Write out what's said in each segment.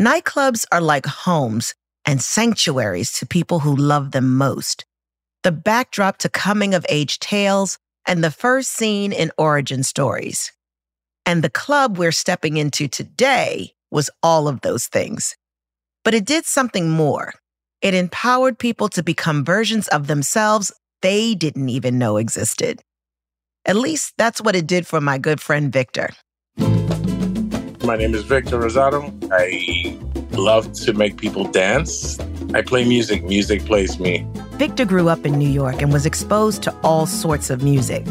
Nightclubs are like homes and sanctuaries to people who love them most. The backdrop to coming of age tales and the first scene in origin stories. And the club we're stepping into today was all of those things. But it did something more. It empowered people to become versions of themselves they didn't even know existed. At least that's what it did for my good friend Victor. My name is Victor Rosado. I love to make people dance. I play music, music plays me. Victor grew up in New York and was exposed to all sorts of music.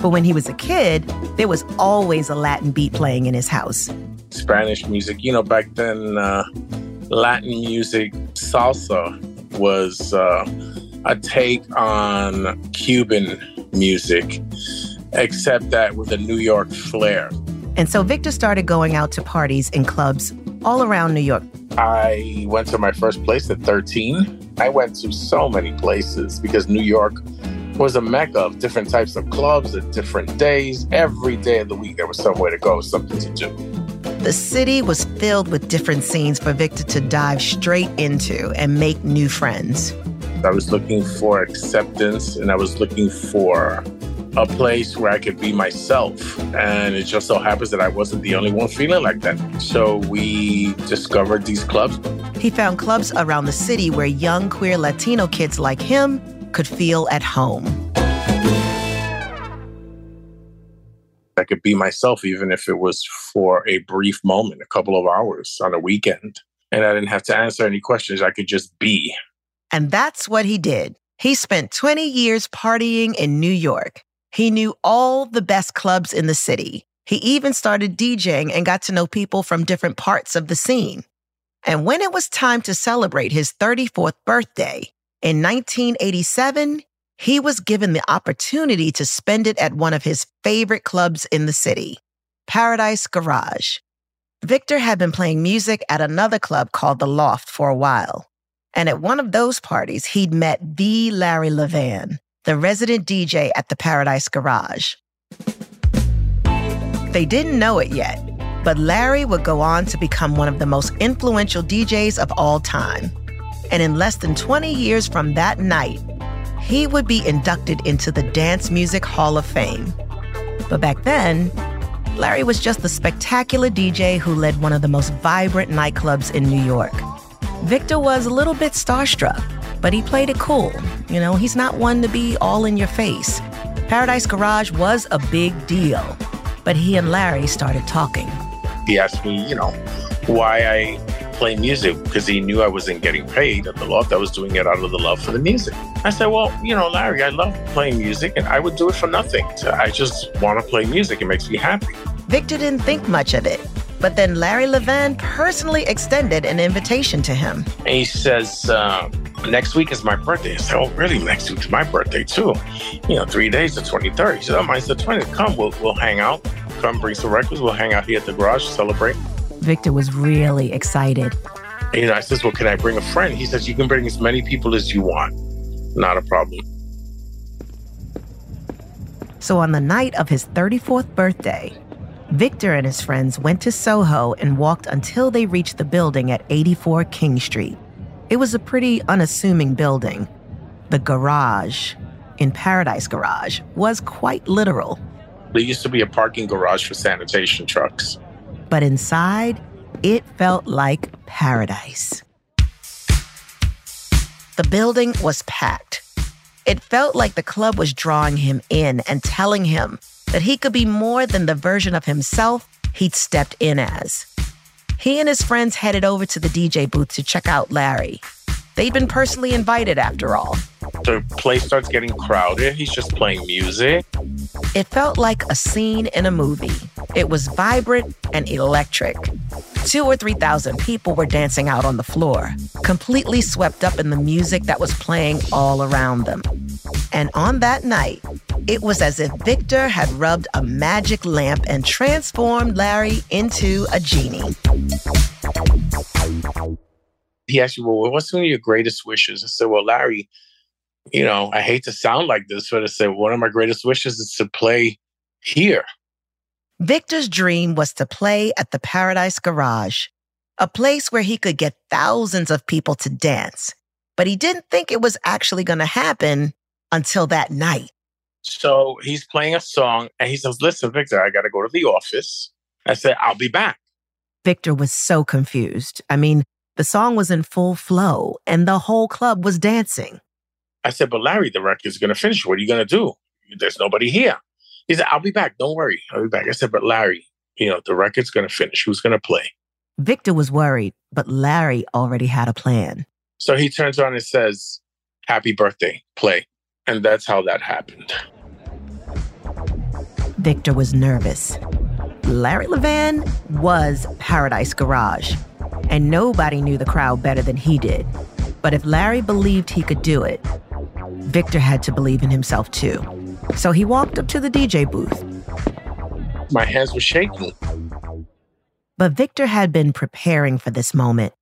But when he was a kid, there was always a Latin beat playing in his house. Spanish music, you know, back then, uh, Latin music, salsa was uh, a take on Cuban music, except that with a New York flair. And so Victor started going out to parties and clubs all around New York. I went to my first place at 13. I went to so many places because New York was a mecca of different types of clubs at different days. Every day of the week, there was somewhere to go, something to do. The city was filled with different scenes for Victor to dive straight into and make new friends. I was looking for acceptance and I was looking for a place where I could be myself. And it just so happens that I wasn't the only one feeling like that. So we discovered these clubs. He found clubs around the city where young queer Latino kids like him could feel at home. I could be myself, even if it was for a brief moment, a couple of hours on a weekend. And I didn't have to answer any questions. I could just be. And that's what he did. He spent 20 years partying in New York. He knew all the best clubs in the city. He even started DJing and got to know people from different parts of the scene. And when it was time to celebrate his 34th birthday in 1987, he was given the opportunity to spend it at one of his favorite clubs in the city, Paradise Garage. Victor had been playing music at another club called The Loft for a while. And at one of those parties, he'd met the Larry Levan, the resident DJ at the Paradise Garage. They didn't know it yet, but Larry would go on to become one of the most influential DJs of all time. And in less than 20 years from that night, he would be inducted into the Dance Music Hall of Fame. But back then, Larry was just the spectacular DJ who led one of the most vibrant nightclubs in New York. Victor was a little bit starstruck, but he played it cool. You know, he's not one to be all in your face. Paradise Garage was a big deal, but he and Larry started talking. He asked me, you know, why I play music because he knew I wasn't getting paid at the loft. I was doing it out of the love for the music. I said, well, you know, Larry, I love playing music and I would do it for nothing. So I just want to play music. It makes me happy. Victor didn't think much of it. But then Larry Levan personally extended an invitation to him. And he says, uh, next week is my birthday. I said, oh, really? Next week's my birthday, too. You know, three days, the 23rd. He said, oh, mine's the 20th. Come, we'll, we'll hang out. Come bring some records. We'll hang out here at the garage, celebrate. Victor was really excited. You know, I says, Well, can I bring a friend? He says, You can bring as many people as you want. Not a problem. So on the night of his 34th birthday, Victor and his friends went to Soho and walked until they reached the building at 84 King Street. It was a pretty unassuming building. The garage, in Paradise Garage, was quite literal. There used to be a parking garage for sanitation trucks. But inside, it felt like paradise. The building was packed. It felt like the club was drawing him in and telling him that he could be more than the version of himself he'd stepped in as. He and his friends headed over to the DJ booth to check out Larry. They'd been personally invited after all. The place starts getting crowded. He's just playing music. It felt like a scene in a movie. It was vibrant and electric. Two or 3,000 people were dancing out on the floor, completely swept up in the music that was playing all around them. And on that night, it was as if Victor had rubbed a magic lamp and transformed Larry into a genie. He asked me, Well, what's one of your greatest wishes? I said, Well, Larry, you know, I hate to sound like this, but I said, One of my greatest wishes is to play here. Victor's dream was to play at the Paradise Garage, a place where he could get thousands of people to dance. But he didn't think it was actually going to happen until that night. So he's playing a song and he says, Listen, Victor, I got to go to the office. I said, I'll be back. Victor was so confused. I mean, the song was in full flow and the whole club was dancing. I said, But Larry, the record's going to finish. What are you going to do? There's nobody here. He said, I'll be back. Don't worry. I'll be back. I said, But Larry, you know, the record's going to finish. Who's going to play? Victor was worried, but Larry already had a plan. So he turns around and says, Happy birthday, play. And that's how that happened. Victor was nervous. Larry Levan was Paradise Garage, and nobody knew the crowd better than he did. But if Larry believed he could do it, Victor had to believe in himself too. So he walked up to the DJ booth. My hands were shaking. But Victor had been preparing for this moment.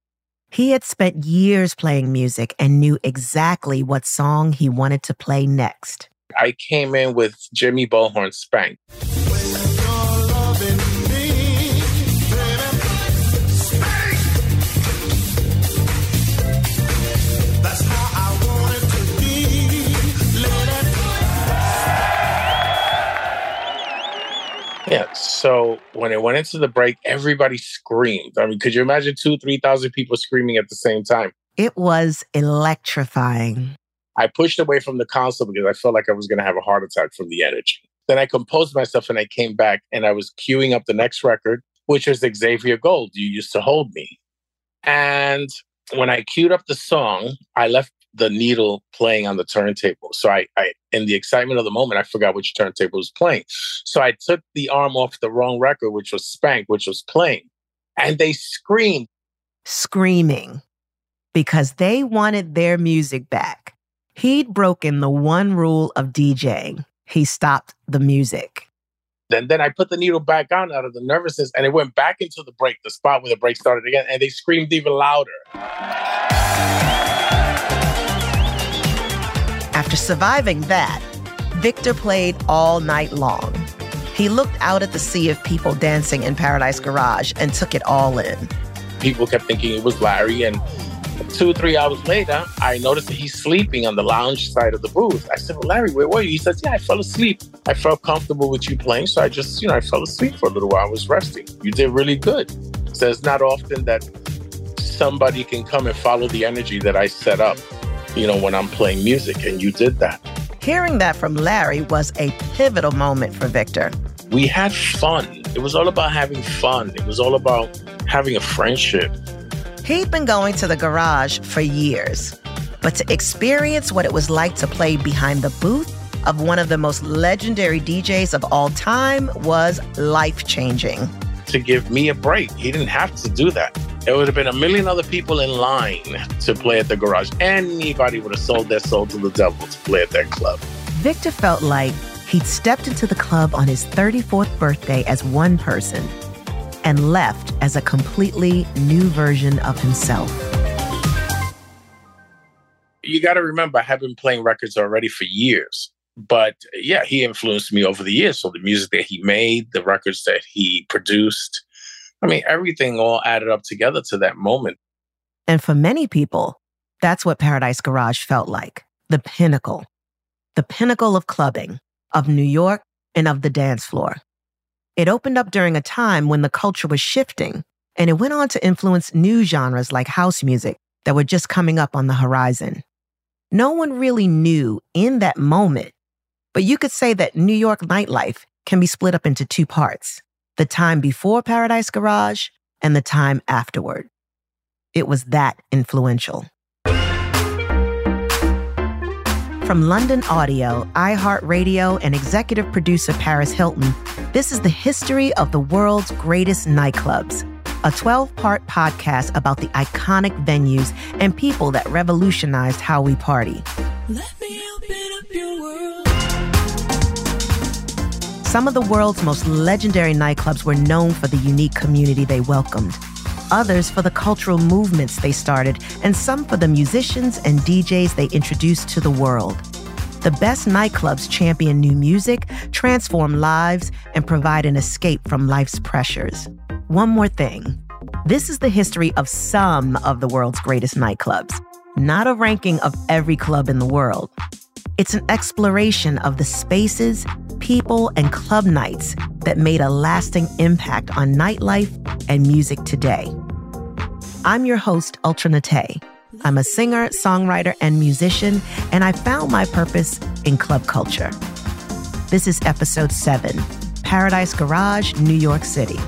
He had spent years playing music and knew exactly what song he wanted to play next. I came in with Jimmy Bo Horne Spank. Yeah. So when it went into the break, everybody screamed. I mean, could you imagine two, 3,000 people screaming at the same time? It was electrifying. I pushed away from the console because I felt like I was going to have a heart attack from the energy. Then I composed myself and I came back and I was queuing up the next record, which was Xavier Gold, You Used to Hold Me. And when I queued up the song, I left the needle playing on the turntable. So I, I, in the excitement of the moment, I forgot which turntable was playing. So I took the arm off the wrong record, which was Spank, which was playing. And they screamed. Screaming because they wanted their music back. He'd broken the one rule of DJing. He stopped the music. Then, then I put the needle back on out of the nervousness and it went back into the break, the spot where the break started again, and they screamed even louder. After surviving that, Victor played all night long. He looked out at the sea of people dancing in Paradise Garage and took it all in. People kept thinking it was Larry, and two or three hours later, I noticed that he's sleeping on the lounge side of the booth. I said, Well, Larry, where were you? He says, Yeah, I fell asleep. I felt comfortable with you playing, so I just, you know, I fell asleep for a little while. I was resting. You did really good. So it's not often that somebody can come and follow the energy that I set up you know, when I'm playing music, and you did that. Hearing that from Larry was a pivotal moment for Victor. We had fun. It was all about having fun, it was all about having a friendship. He'd been going to the garage for years, but to experience what it was like to play behind the booth of one of the most legendary DJs of all time was life changing. To give me a break, he didn't have to do that. There would have been a million other people in line to play at the garage. Anybody would have sold their soul to the devil to play at that club. Victor felt like he'd stepped into the club on his 34th birthday as one person. and left as a completely new version of himself. You got to remember, I have been playing records already for years. But yeah, he influenced me over the years. So the music that he made, the records that he produced, I mean, everything all added up together to that moment. And for many people, that's what Paradise Garage felt like the pinnacle, the pinnacle of clubbing, of New York, and of the dance floor. It opened up during a time when the culture was shifting, and it went on to influence new genres like house music that were just coming up on the horizon. No one really knew in that moment, but you could say that New York nightlife can be split up into two parts the time before Paradise Garage and the time afterward. It was that influential. From London Audio, iHeartRadio, and executive producer Paris Hilton, this is the history of the world's greatest nightclubs, a 12 part podcast about the iconic venues and people that revolutionized how we party. Some of the world's most legendary nightclubs were known for the unique community they welcomed others for the cultural movements they started, and some for the musicians and DJs they introduced to the world. The best nightclubs champion new music, transform lives, and provide an escape from life's pressures. One more thing this is the history of some of the world's greatest nightclubs, not a ranking of every club in the world. It's an exploration of the spaces, people, and club nights that made a lasting impact on nightlife and music today. I'm your host, Ultra Nate. I'm a singer, songwriter, and musician, and I found my purpose in club culture. This is episode seven Paradise Garage, New York City.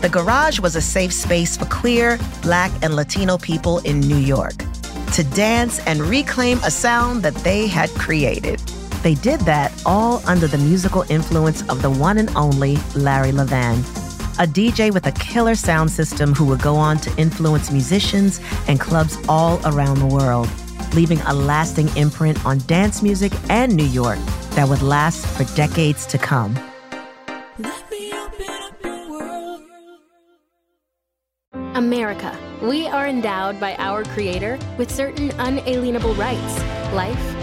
The garage was a safe space for queer, black, and Latino people in New York to dance and reclaim a sound that they had created. They did that all under the musical influence of the one and only Larry Levan a DJ with a killer sound system who would go on to influence musicians and clubs all around the world, leaving a lasting imprint on dance music and New York that would last for decades to come. America. We are endowed by our Creator with certain unalienable rights life,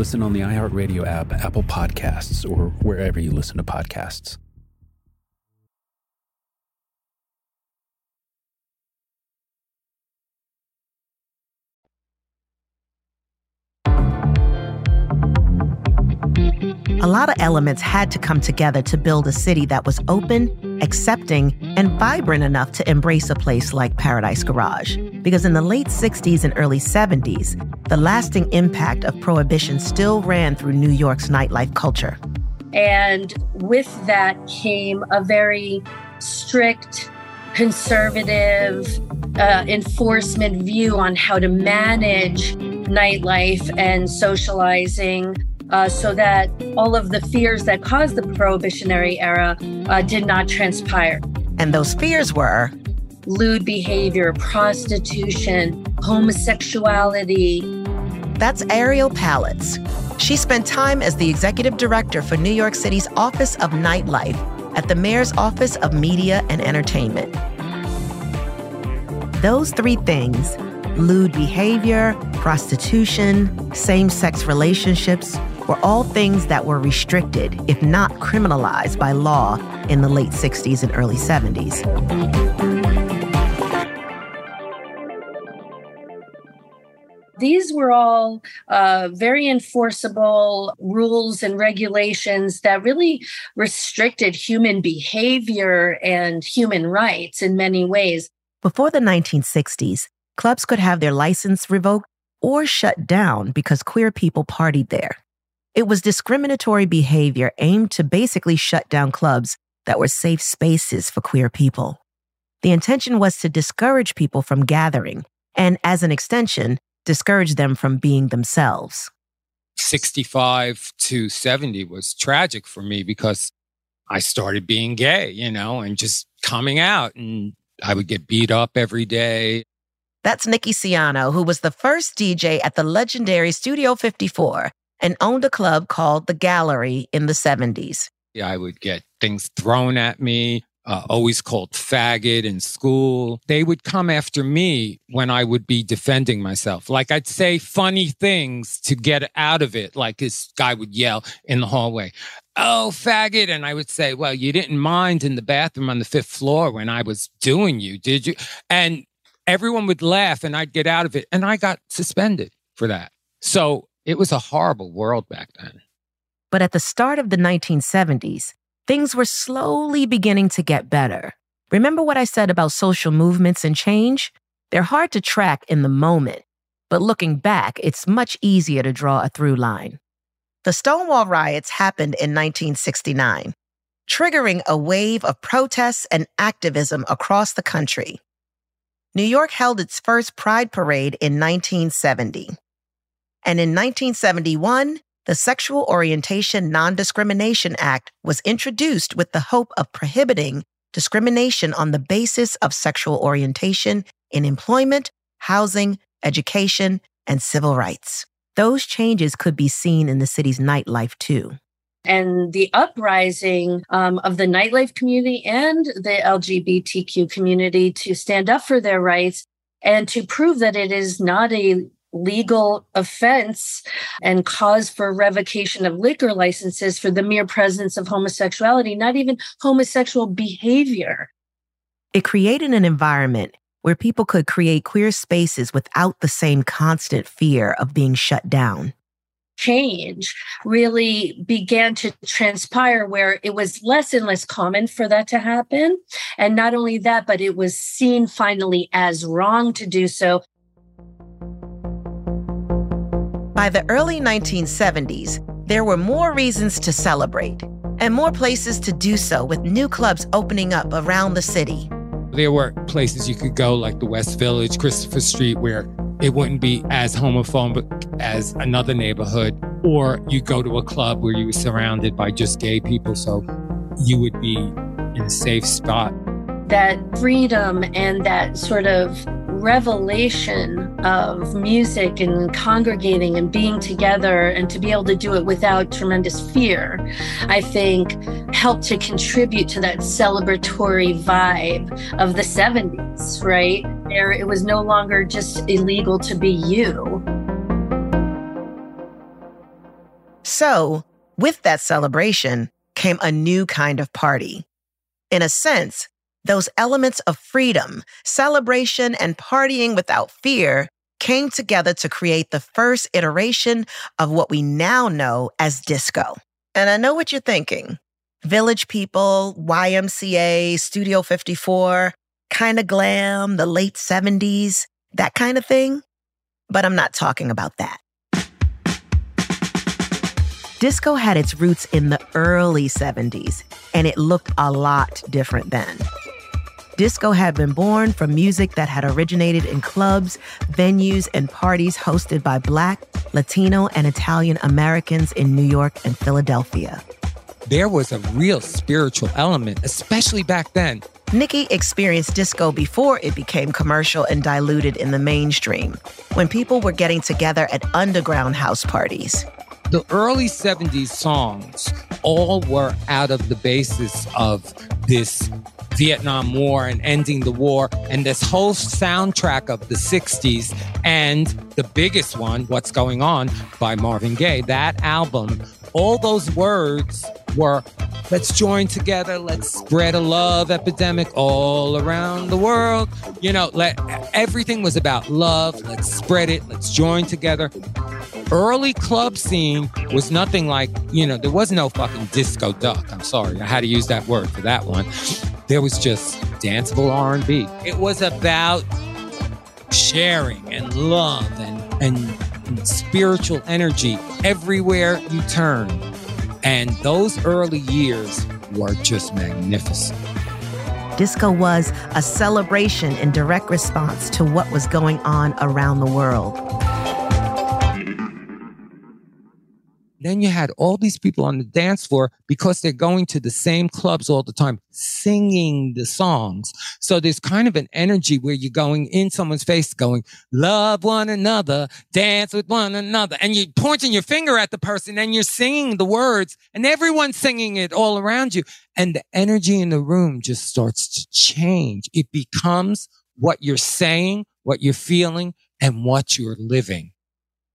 Listen on the iHeartRadio app, Apple Podcasts, or wherever you listen to podcasts. A lot of elements had to come together to build a city that was open, accepting, and vibrant enough to embrace a place like Paradise Garage. Because in the late 60s and early 70s, the lasting impact of Prohibition still ran through New York's nightlife culture. And with that came a very strict, conservative uh, enforcement view on how to manage nightlife and socializing uh, so that all of the fears that caused the prohibitionary era uh, did not transpire. And those fears were lewd behavior, prostitution, homosexuality. That's Ariel Palitz. She spent time as the executive director for New York City's Office of Nightlife at the Mayor's Office of Media and Entertainment. Those three things lewd behavior, prostitution, same sex relationships were all things that were restricted, if not criminalized by law in the late 60s and early 70s. These were all uh, very enforceable rules and regulations that really restricted human behavior and human rights in many ways. Before the 1960s, clubs could have their license revoked or shut down because queer people partied there. It was discriminatory behavior aimed to basically shut down clubs that were safe spaces for queer people. The intention was to discourage people from gathering and, as an extension, discourage them from being themselves. 65 to 70 was tragic for me because I started being gay, you know, and just coming out and I would get beat up every day. That's Nicky Siano, who was the first DJ at the legendary Studio 54 and owned a club called The Gallery in the 70s. Yeah, I would get things thrown at me uh, always called faggot in school. They would come after me when I would be defending myself. Like I'd say funny things to get out of it. Like this guy would yell in the hallway, Oh, faggot. And I would say, Well, you didn't mind in the bathroom on the fifth floor when I was doing you, did you? And everyone would laugh and I'd get out of it. And I got suspended for that. So it was a horrible world back then. But at the start of the 1970s, things were slowly beginning to get better. Remember what I said about social movements and change? They're hard to track in the moment, but looking back, it's much easier to draw a through line. The Stonewall riots happened in 1969, triggering a wave of protests and activism across the country. New York held its first Pride Parade in 1970. And in 1971, the Sexual Orientation Non Discrimination Act was introduced with the hope of prohibiting discrimination on the basis of sexual orientation in employment, housing, education, and civil rights. Those changes could be seen in the city's nightlife too. And the uprising um, of the nightlife community and the LGBTQ community to stand up for their rights and to prove that it is not a legal offense and cause for revocation of liquor licenses for the mere presence of homosexuality, not even homosexual behavior. It created an environment where people could create queer spaces without the same constant fear of being shut down. Change really began to transpire where it was less and less common for that to happen. And not only that, but it was seen finally as wrong to do so by the early 1970s, there were more reasons to celebrate and more places to do so with new clubs opening up around the city. There were places you could go, like the West Village, Christopher Street, where it wouldn't be as homophobic as another neighborhood. Or you go to a club where you were surrounded by just gay people, so you would be in a safe spot. That freedom and that sort of revelation of music and congregating and being together and to be able to do it without tremendous fear, I think helped to contribute to that celebratory vibe of the 70s, right? There, it was no longer just illegal to be you. So, with that celebration came a new kind of party. In a sense, those elements of freedom, celebration, and partying without fear came together to create the first iteration of what we now know as disco. And I know what you're thinking Village People, YMCA, Studio 54, kind of glam, the late 70s, that kind of thing. But I'm not talking about that. Disco had its roots in the early 70s, and it looked a lot different then. Disco had been born from music that had originated in clubs, venues, and parties hosted by Black, Latino, and Italian Americans in New York and Philadelphia. There was a real spiritual element, especially back then. Nicky experienced disco before it became commercial and diluted in the mainstream, when people were getting together at underground house parties. The early 70s songs all were out of the basis of this Vietnam War and ending the war, and this whole soundtrack of the 60s, and the biggest one, What's Going On by Marvin Gaye. That album, all those words were let's join together, let's spread a love epidemic all around the world. You know, let everything was about love, let's spread it, let's join together. Early club scene was nothing like, you know, there was no fucking disco duck. I'm sorry, I had to use that word for that one. There was just danceable R&B. It was about sharing and love and, and spiritual energy everywhere you turn. And those early years were just magnificent. Disco was a celebration in direct response to what was going on around the world. Then you had all these people on the dance floor because they're going to the same clubs all the time, singing the songs. So there's kind of an energy where you're going in someone's face, going, love one another, dance with one another. And you're pointing your finger at the person and you're singing the words and everyone's singing it all around you. And the energy in the room just starts to change. It becomes what you're saying, what you're feeling, and what you're living.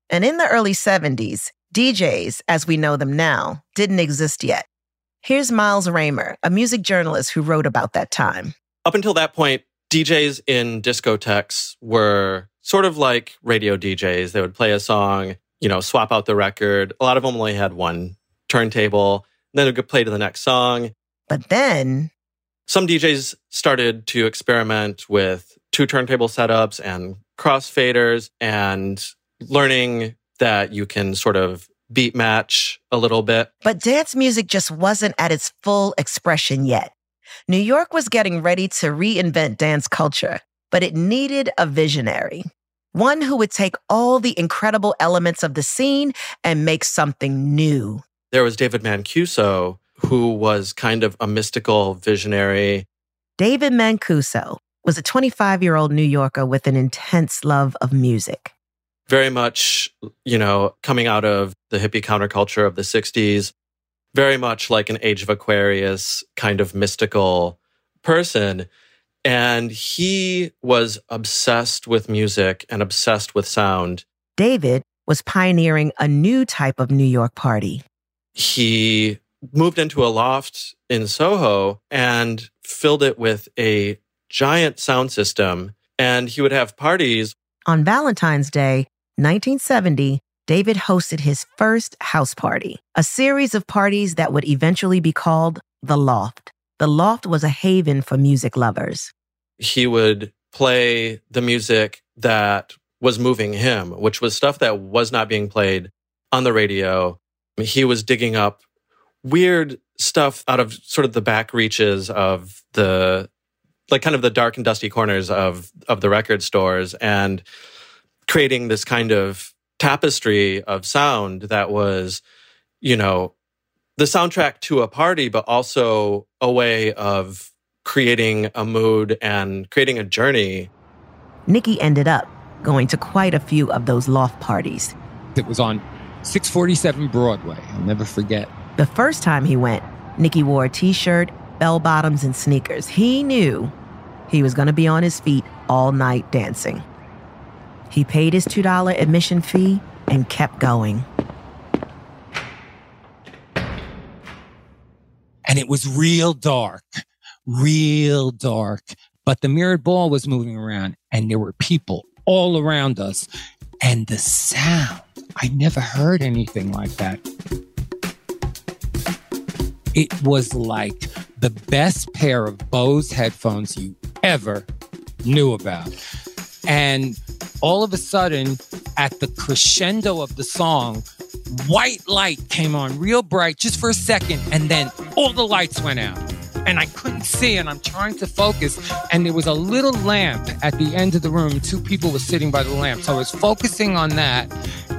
And in the early 70s, DJs, as we know them now, didn't exist yet. Here's Miles Raymer, a music journalist who wrote about that time. Up until that point, DJs in discotheques were sort of like radio DJs. They would play a song, you know, swap out the record. A lot of them only had one turntable. Then it would play to the next song. But then some DJs started to experiment with two turntable setups and crossfaders and learning that you can sort of beat match a little bit. But dance music just wasn't at its full expression yet. New York was getting ready to reinvent dance culture, but it needed a visionary. One who would take all the incredible elements of the scene and make something new. There was David Mancuso, who was kind of a mystical visionary. David Mancuso was a 25 year old New Yorker with an intense love of music very much, you know, coming out of the hippie counterculture of the 60s, very much like an Age of Aquarius kind of mystical person. And he was obsessed with music and obsessed with sound. David was pioneering a new type of New York party. He moved into a loft in Soho and filled it with a giant sound system. And he would have parties. On Valentine's Day, 1970, David hosted his first house party, a series of parties that would eventually be called The Loft. The Loft was a haven for music lovers. He would play the music that was moving him, which was stuff that was not being played on the radio. He was digging up weird stuff out of sort of the back reaches of the like kind of the dark and dusty corners of of the record stores and creating this kind of tapestry of sound that was, you know, the soundtrack to a party, but also a way of creating a mood and creating a journey. Nicky ended up going to quite a few of those loft parties. It was on 647 Broadway. I'll never forget. The first time he went, Nicky wore a t shirt, bell bottoms, and sneakers. He knew he was going to be on his feet all night dancing. He paid his $2 admission fee and kept going. And it was real dark, real dark. But the mirrored ball was moving around and there were people all around us. And the sound, I never heard anything like that. It was like the best pair of Bose headphones you ever knew about. And all of a sudden, at the crescendo of the song, white light came on real bright just for a second, and then all the lights went out. And I couldn't see, and I'm trying to focus. And there was a little lamp at the end of the room. Two people were sitting by the lamp. So I was focusing on that,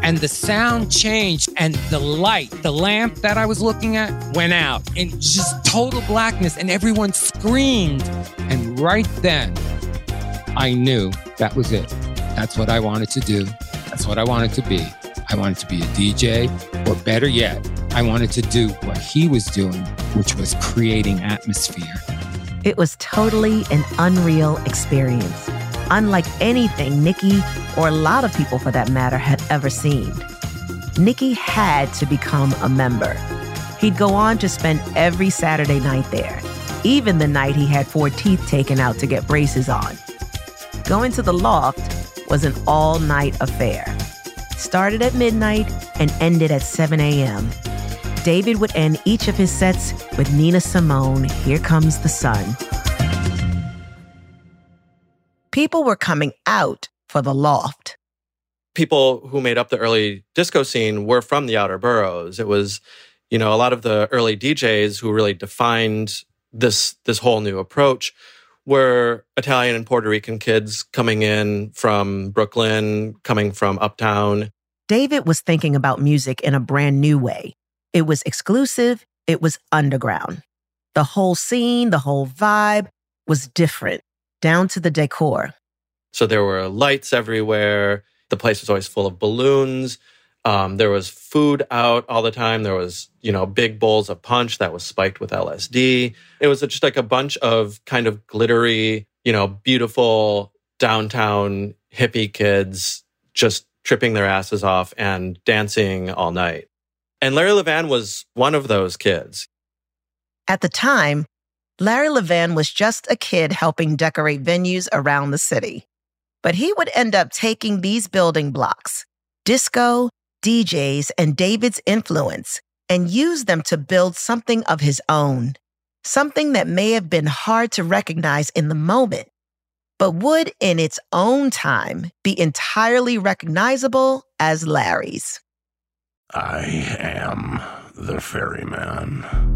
and the sound changed, and the light, the lamp that I was looking at, went out in just total blackness, and everyone screamed. And right then, I knew that was it. That's what I wanted to do. That's what I wanted to be. I wanted to be a DJ, or better yet, I wanted to do what he was doing, which was creating atmosphere. It was totally an unreal experience, unlike anything Nicky, or a lot of people for that matter, had ever seen. Nicky had to become a member. He'd go on to spend every Saturday night there, even the night he had four teeth taken out to get braces on. Going to the loft was an all night affair. Started at midnight and ended at 7 a.m. David would end each of his sets with Nina Simone, Here Comes the Sun. People were coming out for the loft. People who made up the early disco scene were from the outer boroughs. It was, you know, a lot of the early DJs who really defined this this whole new approach were Italian and Puerto Rican kids coming in from Brooklyn, coming from uptown. David was thinking about music in a brand new way. It was exclusive, it was underground. The whole scene, the whole vibe was different, down to the decor. So there were lights everywhere. The place was always full of balloons. Um, there was food out all the time. There was, you know, big bowls of punch that was spiked with LSD. It was just like a bunch of kind of glittery, you know, beautiful downtown hippie kids just tripping their asses off and dancing all night. And Larry Levan was one of those kids. At the time, Larry Levan was just a kid helping decorate venues around the city. But he would end up taking these building blocks, disco, DJs, and David's influence, and used them to build something of his own. Something that may have been hard to recognize in the moment, but would in its own time be entirely recognizable as Larry's. I am the ferryman.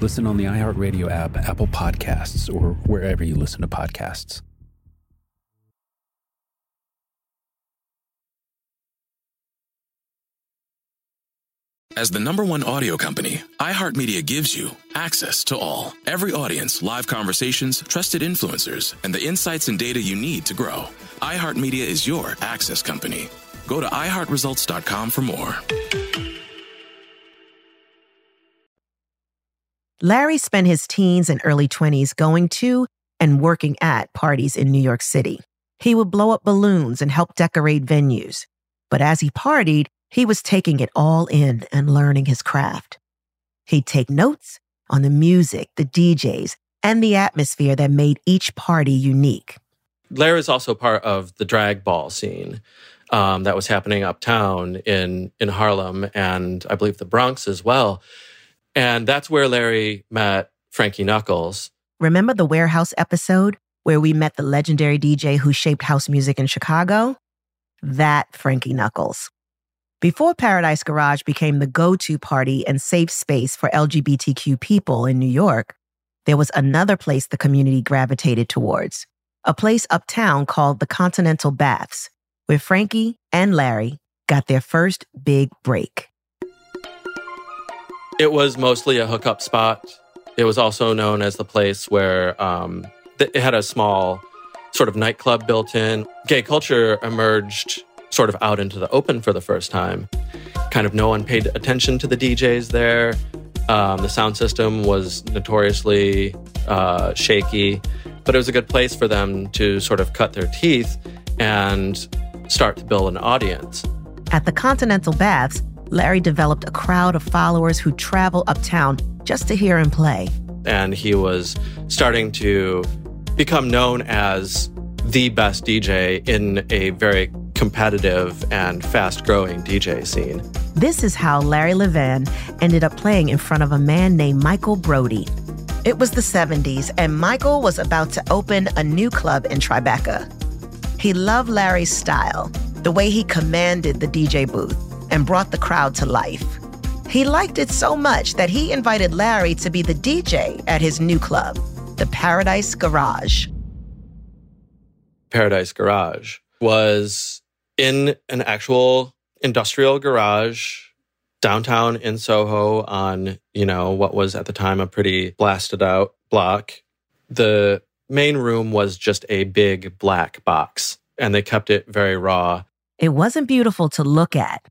Listen on the iHeartRadio app, Apple Podcasts, or wherever you listen to podcasts. As the number one audio company, iHeartMedia gives you access to all. Every audience, live conversations, trusted influencers, and the insights and data you need to grow. iHeartMedia is your access company. Go to iHeartResults.com for more. Larry spent his teens and early 20s going to and working at parties in New York City. He would blow up balloons and help decorate venues. But as he partied, he was taking it all in and learning his craft. He'd take notes on the music, the DJs, and the atmosphere that made each party unique. Larry is also part of the drag ball scene um, that was happening uptown in in Harlem and I believe the Bronx as well. And that's where Larry met Frankie Knuckles. Remember the warehouse episode where we met the legendary DJ who shaped house music in Chicago? That Frankie Knuckles. Before Paradise Garage became the go to party and safe space for LGBTQ people in New York, there was another place the community gravitated towards a place uptown called the Continental Baths, where Frankie and Larry got their first big break. It was mostly a hookup spot. It was also known as the place where um, it had a small sort of nightclub built in. Gay culture emerged sort of out into the open for the first time. Kind of no one paid attention to the DJs there. Um, the sound system was notoriously uh, shaky, but it was a good place for them to sort of cut their teeth and start to build an audience. At the Continental Baths, Larry developed a crowd of followers who travel uptown just to hear him play. And he was starting to become known as the best DJ in a very competitive and fast growing DJ scene. This is how Larry Levan ended up playing in front of a man named Michael Brody. It was the 70s, and Michael was about to open a new club in Tribeca. He loved Larry's style, the way he commanded the DJ booth and brought the crowd to life. He liked it so much that he invited Larry to be the DJ at his new club, the Paradise Garage. Paradise Garage was in an actual industrial garage downtown in Soho on, you know, what was at the time a pretty blasted out block. The main room was just a big black box and they kept it very raw. It wasn't beautiful to look at,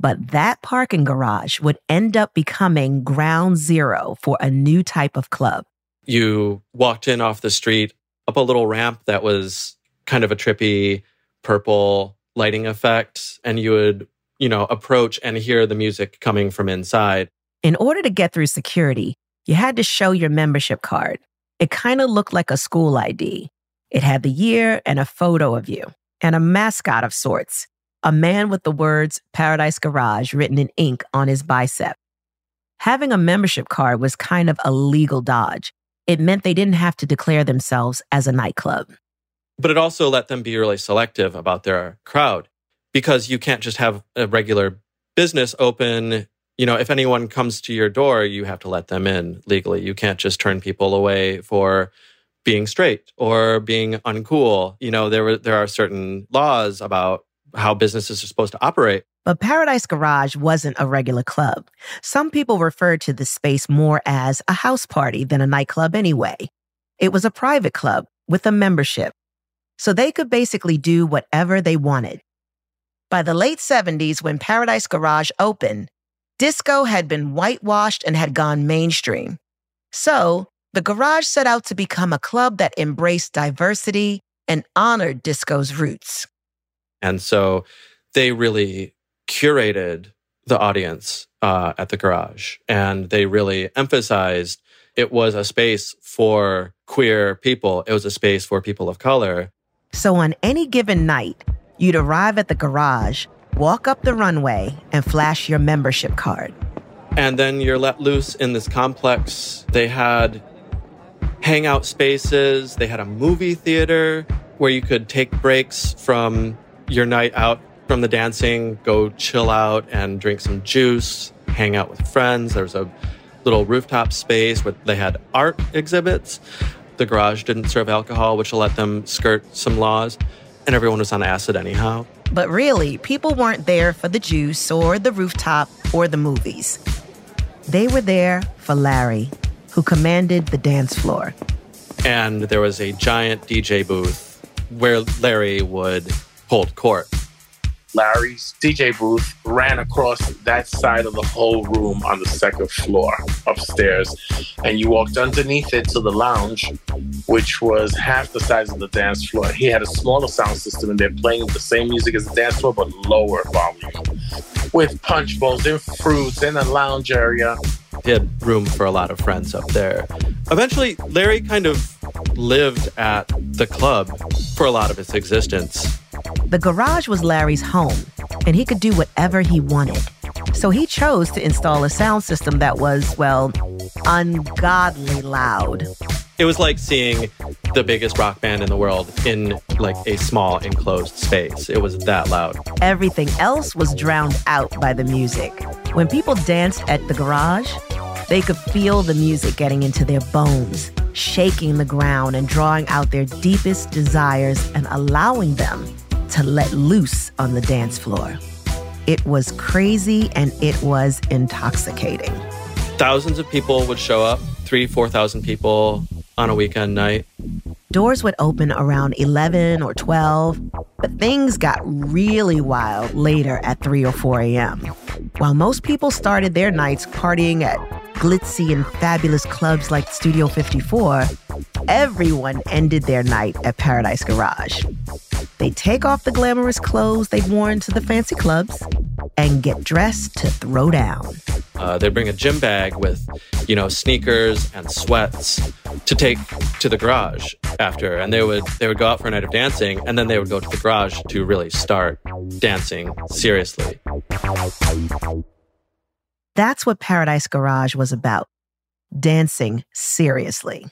but that parking garage would end up becoming ground zero for a new type of club. You walked in off the street up a little ramp that was kind of a trippy purple lighting effect, and you would, you know, approach and hear the music coming from inside. In order to get through security, you had to show your membership card. It kind of looked like a school ID. It had the year and a photo of you, and a mascot of sorts a man with the words Paradise Garage written in ink on his bicep. Having a membership card was kind of a legal dodge. It meant they didn't have to declare themselves as a nightclub. But it also let them be really selective about their crowd because you can't just have a regular business open. You know, if anyone comes to your door, you have to let them in legally. You can't just turn people away for being straight or being uncool. You know, there were there are certain laws about how businesses are supposed to operate. But Paradise Garage wasn't a regular club. Some people referred to the space more as a house party than a nightclub anyway. It was a private club with a membership, so they could basically do whatever they wanted. By the late 70s, when Paradise Garage opened, disco had been whitewashed and had gone mainstream. So, the garage set out to become a club that embraced diversity and honored disco's roots. And so they really curated the audience uh, at the garage and they really emphasized it was a space for queer people, it was a space for people of color. So on any given night, you'd arrive at the garage, walk up the runway, and flash your membership card. And then you're let loose in this complex. They had hangout spaces, they had a movie theater where you could take breaks from your night out from the dancing, go chill out and drink some juice, hang out with friends. There was a little rooftop space where they had art exhibits. The garage didn't serve alcohol, which will let them skirt some laws, and everyone was on acid anyhow. But really, people weren't there for the juice or the rooftop or the movies. They were there for Larry, who commanded the dance floor. And there was a giant DJ booth where Larry would hold court. Larry's DJ booth ran across that side of the whole room on the second floor upstairs. And you walked underneath it to the lounge, which was half the size of the dance floor. He had a smaller sound system and they're playing the same music as the dance floor, but lower volume. With punch bowls and fruits in a lounge area. He had room for a lot of friends up there. Eventually, Larry kind of lived at the club for a lot of its existence. The garage was Larry's home, and he could do whatever he wanted. So he chose to install a sound system that was, well, ungodly loud. It was like seeing the biggest rock band in the world in like a small enclosed space. It was that loud. Everything else was drowned out by the music. When people danced at the garage, they could feel the music getting into their bones, shaking the ground and drawing out their deepest desires and allowing them to let loose on the dance floor. It was crazy and it was intoxicating. Thousands of people would show up, three, 4,000 people on a weekend night. Doors would open around 11 or 12, but things got really wild later at 3 or 4 a.m. While most people started their nights partying at glitzy and fabulous clubs like Studio 54, everyone ended their night at Paradise Garage. They take off the glamorous clothes they've worn to the fancy clubs and get dressed to throw down. Uh, they'd bring a gym bag with, you know, sneakers and sweats to take to the garage after, and they would they would go out for a night of dancing, and then they would go to the garage to really start dancing seriously. That's what Paradise Garage was about dancing seriously.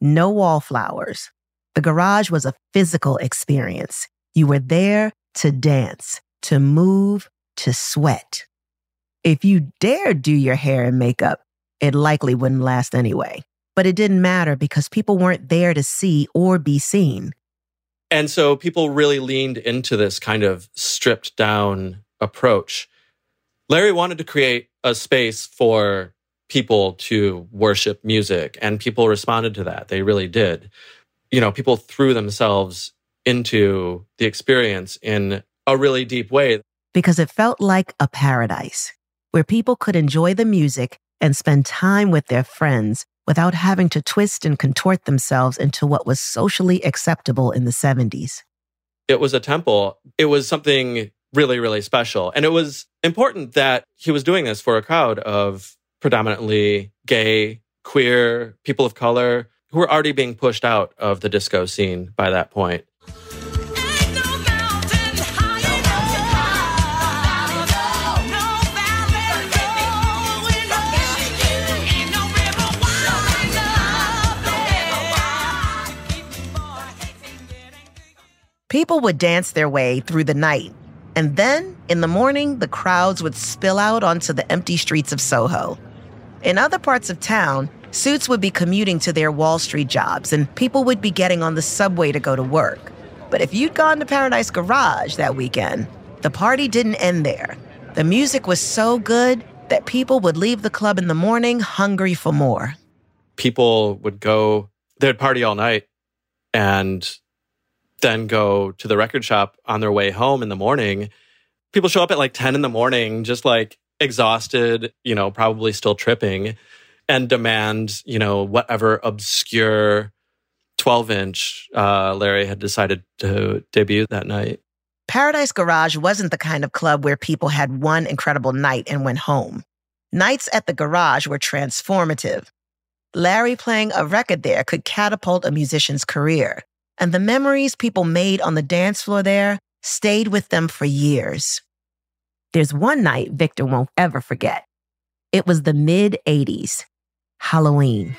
No wallflowers. The garage was a physical experience. You were there to dance, to move, to sweat. If you dared do your hair and makeup, it likely wouldn't last anyway. But it didn't matter because people weren't there to see or be seen. And so people really leaned into this kind of stripped down approach. Larry wanted to create a space for people to worship music, and people responded to that. They really did. You know, people threw themselves into the experience in a really deep way. Because it felt like a paradise where people could enjoy the music and spend time with their friends without having to twist and contort themselves into what was socially acceptable in the 70s. It was a temple. It was something really, really special. And it was important that he was doing this for a crowd of predominantly gay, queer, people of color who were already being pushed out of the disco scene by that point. People would dance their way through the night. And then, in the morning, the crowds would spill out onto the empty streets of Soho. In other parts of town, suits would be commuting to their Wall Street jobs, and people would be getting on the subway to go to work. But if you'd gone to Paradise Garage that weekend, the party didn't end there. The music was so good that people would leave the club in the morning hungry for more. People would go, they'd party all night and then go to the record shop on their way home in the morning. People show up at like 10 in the morning, just like exhausted, you know, probably still tripping, and demand, you know, whatever obscure 12 inch uh, Larry had decided to debut that night. Paradise Garage wasn't the kind of club where people had one incredible night and went home. Nights at the garage were transformative. Larry playing a record there could catapult a musician's career and the memories people made on the dance floor there stayed with them for years. There's one night Victor won't ever forget. It was the mid 80s, Halloween.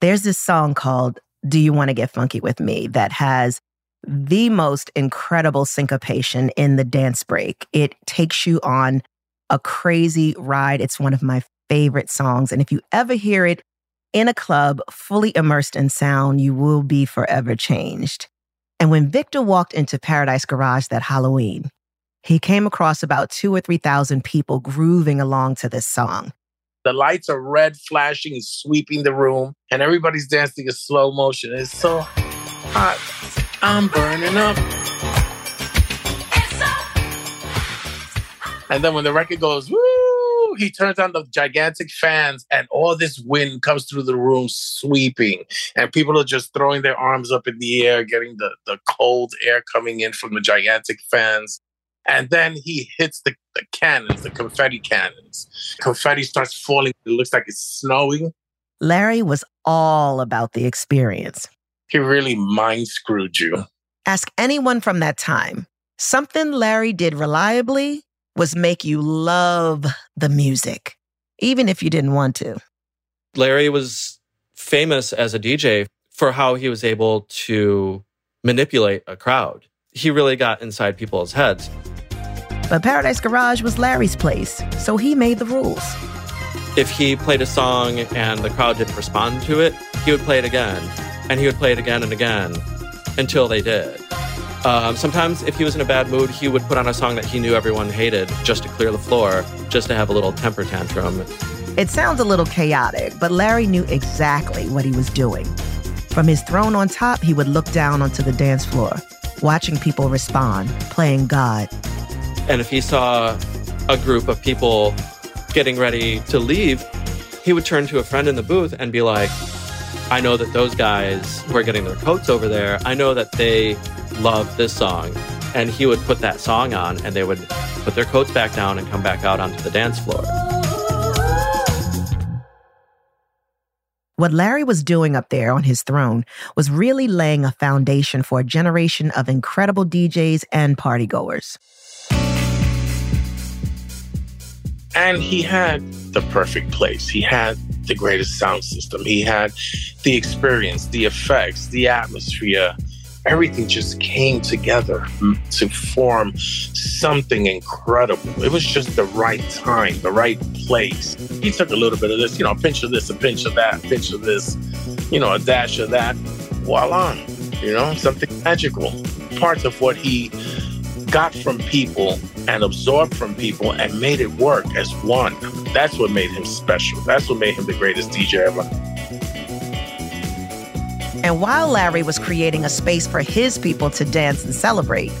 There's this song called Do You Want to Get Funky with Me that has the most incredible syncopation in the dance break. It takes you on a crazy ride. It's one of my favorite songs. And if you ever hear it in a club fully immersed in sound, you will be forever changed. And when Victor walked into Paradise Garage that Halloween, he came across about two or 3,000 people grooving along to this song. The lights are red, flashing and sweeping the room, and everybody's dancing in slow motion. It's so hot. I'm burning up. And then when the record goes, woo, he turns on the gigantic fans and all this wind comes through the room sweeping. And people are just throwing their arms up in the air, getting the, the cold air coming in from the gigantic fans. And then he hits the, the cannons, the confetti cannons. Confetti starts falling. It looks like it's snowing. Larry was all about the experience. He really mind screwed you. Ask anyone from that time. Something Larry did reliably was make you love the music, even if you didn't want to. Larry was famous as a DJ for how he was able to manipulate a crowd. He really got inside people's heads. But Paradise Garage was Larry's place, so he made the rules. If he played a song and the crowd didn't respond to it, he would play it again, and he would play it again and again until they did. Um, sometimes, if he was in a bad mood, he would put on a song that he knew everyone hated just to clear the floor, just to have a little temper tantrum. It sounds a little chaotic, but Larry knew exactly what he was doing. From his throne on top, he would look down onto the dance floor, watching people respond, playing God. And if he saw a group of people getting ready to leave, he would turn to a friend in the booth and be like, I know that those guys who are getting their coats over there, I know that they love this song. And he would put that song on and they would put their coats back down and come back out onto the dance floor. What Larry was doing up there on his throne was really laying a foundation for a generation of incredible DJs and partygoers. And he had the perfect place. He had the greatest sound system. He had the experience, the effects, the atmosphere, everything just came together hmm. to form something incredible. It was just the right time, the right place. He took a little bit of this, you know, a pinch of this, a pinch of that, a pinch of this, you know, a dash of that. Voila, you know, something magical. Parts of what he got from people and absorbed from people and made it work as one. That's what made him special. That's what made him the greatest DJ ever. And while Larry was creating a space for his people to dance and celebrate,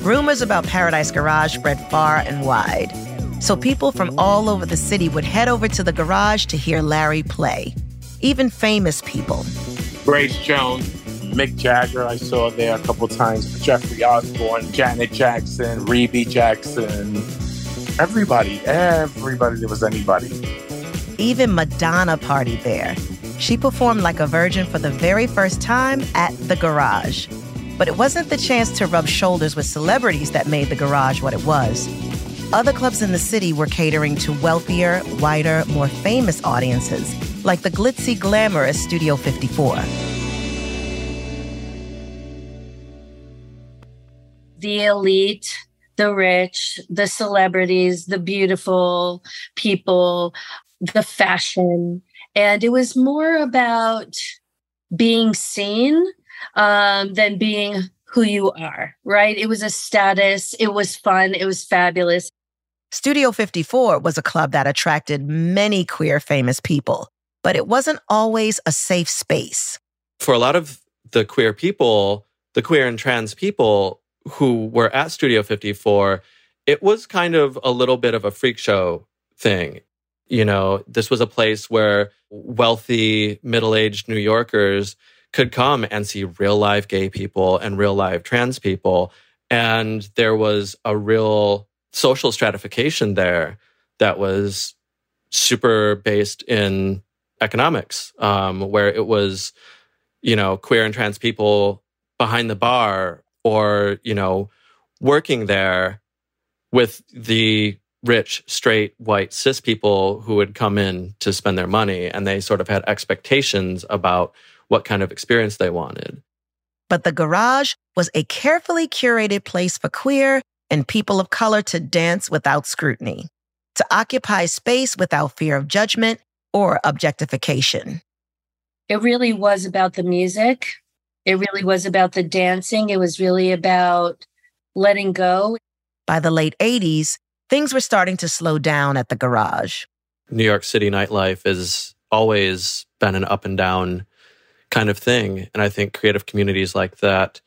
rumors about Paradise Garage spread far and wide. So people from all over the city would head over to the garage to hear Larry play. Even famous people. Grace Jones, Mick Jagger, I saw there a couple times, Jeffrey Osborne, Janet Jackson, Rebbie Jackson. Everybody, everybody, there was anybody. Even Madonna partied there. She performed like a virgin for the very first time at the garage. But it wasn't the chance to rub shoulders with celebrities that made the garage what it was. Other clubs in the city were catering to wealthier, whiter, more famous audiences, like the glitzy, glamorous Studio 54. The elite, the rich, the celebrities, the beautiful people, the fashion, and it was more about being seen um, than being who you are, right? It was a status, it was fun, it was fabulous. Studio 54 was a club that attracted many queer famous people, but it wasn't always a safe space. For a lot of the queer people, the queer and trans people who were at Studio 54, it was kind of a little bit of a freak show thing. You know, this was a place where wealthy, middle aged New Yorkers could come and see real live gay people and real live trans people. And there was a real social stratification there that was super based in economics, um, where it was, you know, queer and trans people behind the bar or, you know, working there with the rich, straight, white, cis people who would come in to spend their money. And they sort of had expectations about what kind of experience they wanted. But the garage was a carefully curated place for queer and people of color to dance without scrutiny, to occupy space without fear of judgment or objectification. It really was about the music. It really was about the dancing. It was really about letting go. By the late 80s, things were starting to slow down at the garage. New York City nightlife has always been an up and down kind of thing. And I think creative communities like that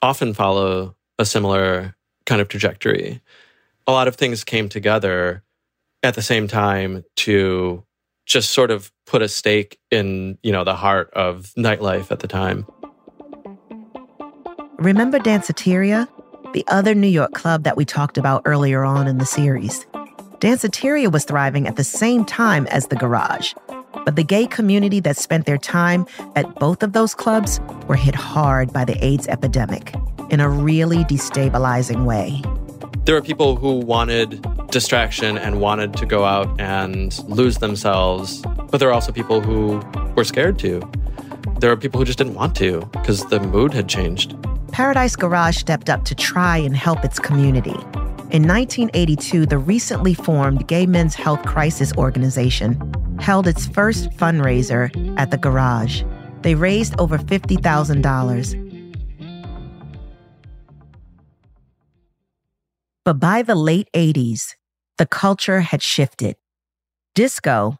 often follow a similar kind of trajectory. A lot of things came together at the same time to just sort of put a stake in, you know, the heart of nightlife at the time. Remember Danceteria? the other New York club that we talked about earlier on in the series. Danceteria was thriving at the same time as the garage. But the gay community that spent their time at both of those clubs were hit hard by the AIDS epidemic in a really destabilizing way. There were people who wanted distraction and wanted to go out and lose themselves, but there are also people who were scared to. There are people who just didn't want to because the mood had changed. Paradise Garage stepped up to try and help its community. In 1982, the recently formed Gay Men's Health Crisis Organization held its first fundraiser at the garage. They raised over $50,000. But by the late 80s, the culture had shifted. Disco,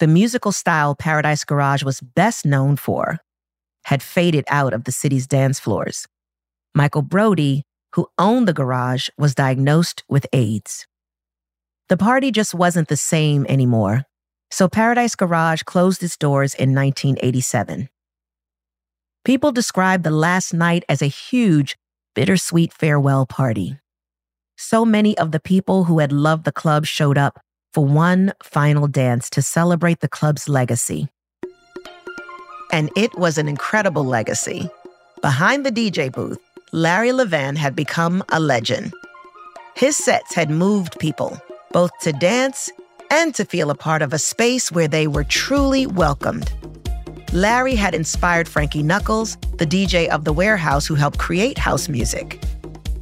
the musical style Paradise Garage was best known for, had faded out of the city's dance floors. Michael Brody, who owned the garage, was diagnosed with AIDS. The party just wasn't the same anymore, so Paradise Garage closed its doors in 1987. People described the last night as a huge, bittersweet farewell party. So many of the people who had loved the club showed up for one final dance to celebrate the club's legacy. And it was an incredible legacy. Behind the DJ booth, Larry Levan had become a legend. His sets had moved people, both to dance and to feel a part of a space where they were truly welcomed. Larry had inspired Frankie Knuckles, the DJ of the warehouse who helped create house music.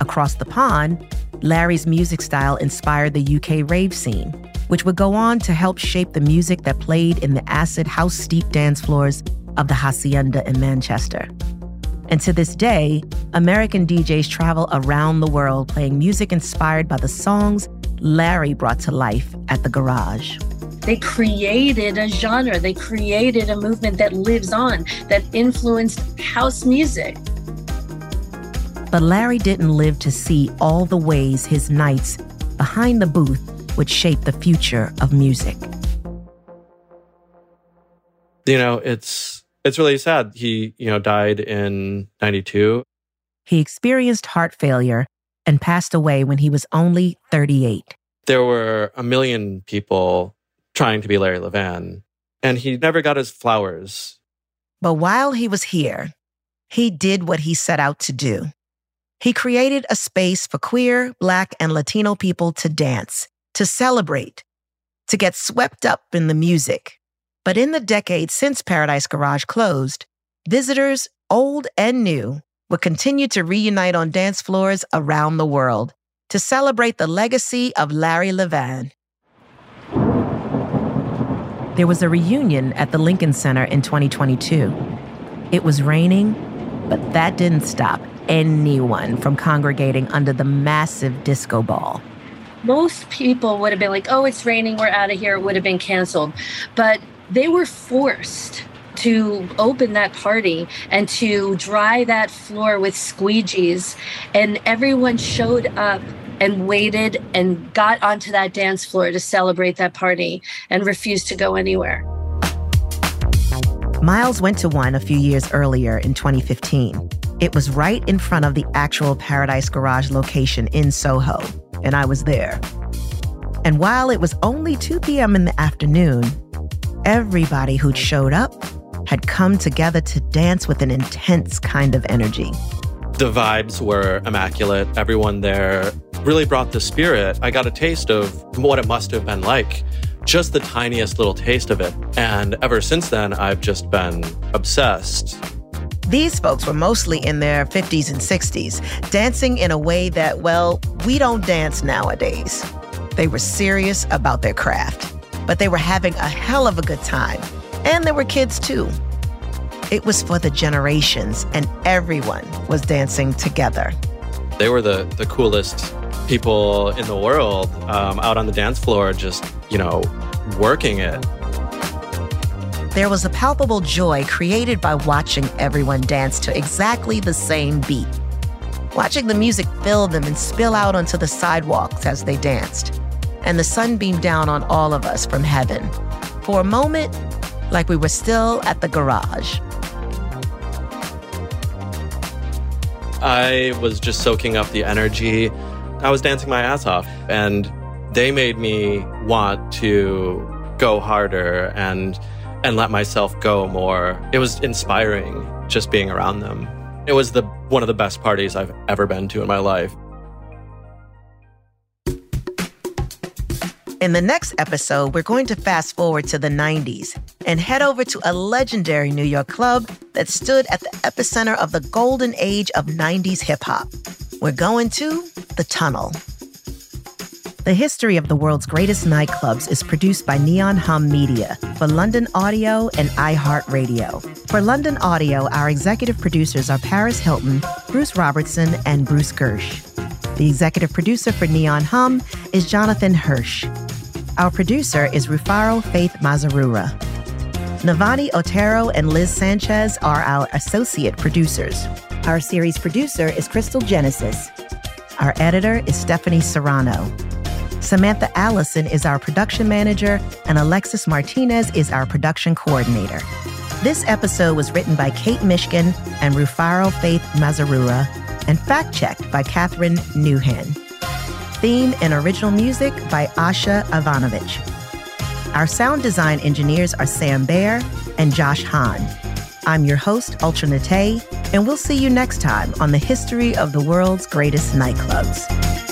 Across the pond, Larry's music style inspired the UK rave scene, which would go on to help shape the music that played in the acid house steep dance floors of the Hacienda in Manchester. And to this day, American DJs travel around the world playing music inspired by the songs Larry brought to life at the garage. They created a genre, they created a movement that lives on, that influenced house music. But Larry didn't live to see all the ways his nights behind the booth would shape the future of music. You know, it's it's really sad. He, you know, died in 92. He experienced heart failure and passed away when he was only 38. There were a million people trying to be Larry Levan, and he never got his flowers. But while he was here, he did what he set out to do. He created a space for queer, Black, and Latino people to dance, to celebrate, to get swept up in the music. But in the decades since Paradise Garage closed, visitors, old and new, would continue to reunite on dance floors around the world to celebrate the legacy of Larry Levan. There was a reunion at the Lincoln Center in 2022. It was raining, but that didn't stop anyone from congregating under the massive disco ball. Most people would have been like, oh, it's raining, we're out of here, it would have been canceled. But they were forced to open that party and to dry that floor with squeegees. And everyone showed up and waited and got onto that dance floor to celebrate that party and refused to go anywhere. Miles went to one a few years earlier in 2015. It was right in front of the actual Paradise Garage location in Soho, and I was there. And while it was only 2 p.m. in the afternoon, everybody who'd showed up had come together to dance with an intense kind of energy. The vibes were immaculate. Everyone there really brought the spirit. I got a taste of what it must have been like just the tiniest little taste of it. And ever since then, I've just been obsessed. These folks were mostly in their 50s and 60s, dancing in a way that, well, we don't dance nowadays. They were serious about their craft, but they were having a hell of a good time. And there were kids too. It was for the generations, and everyone was dancing together. They were the, the coolest people in the world um, out on the dance floor, just, you know, working it. There was a palpable joy created by watching everyone dance to exactly the same beat. Watching the music fill them and spill out onto the sidewalks as they danced. And the sun beamed down on all of us from heaven. For a moment, like we were still at the garage. I was just soaking up the energy. I was dancing my ass off, and they made me want to go harder and and let myself go more. It was inspiring just being around them. It was the one of the best parties I've ever been to in my life. In the next episode, we're going to fast forward to the 90s and head over to a legendary New York club that stood at the epicenter of the golden age of 90s hip hop. We're going to the Tunnel. The history of the world's greatest nightclubs is produced by Neon Hum Media for London Audio and iHeartRadio. For London Audio, our executive producers are Paris Hilton, Bruce Robertson, and Bruce Gersh. The executive producer for Neon Hum is Jonathan Hirsch. Our producer is Rufaro Faith Mazarura. Navani Otero and Liz Sanchez are our associate producers. Our series producer is Crystal Genesis. Our editor is Stephanie Serrano. Samantha Allison is our production manager, and Alexis Martinez is our production coordinator. This episode was written by Kate Mishkin and Rufaro Faith Mazarura and fact checked by Catherine Newhan. Theme and original music by Asha Ivanovich. Our sound design engineers are Sam Baer and Josh Hahn. I'm your host, Ultra Nate, and we'll see you next time on the history of the world's greatest nightclubs.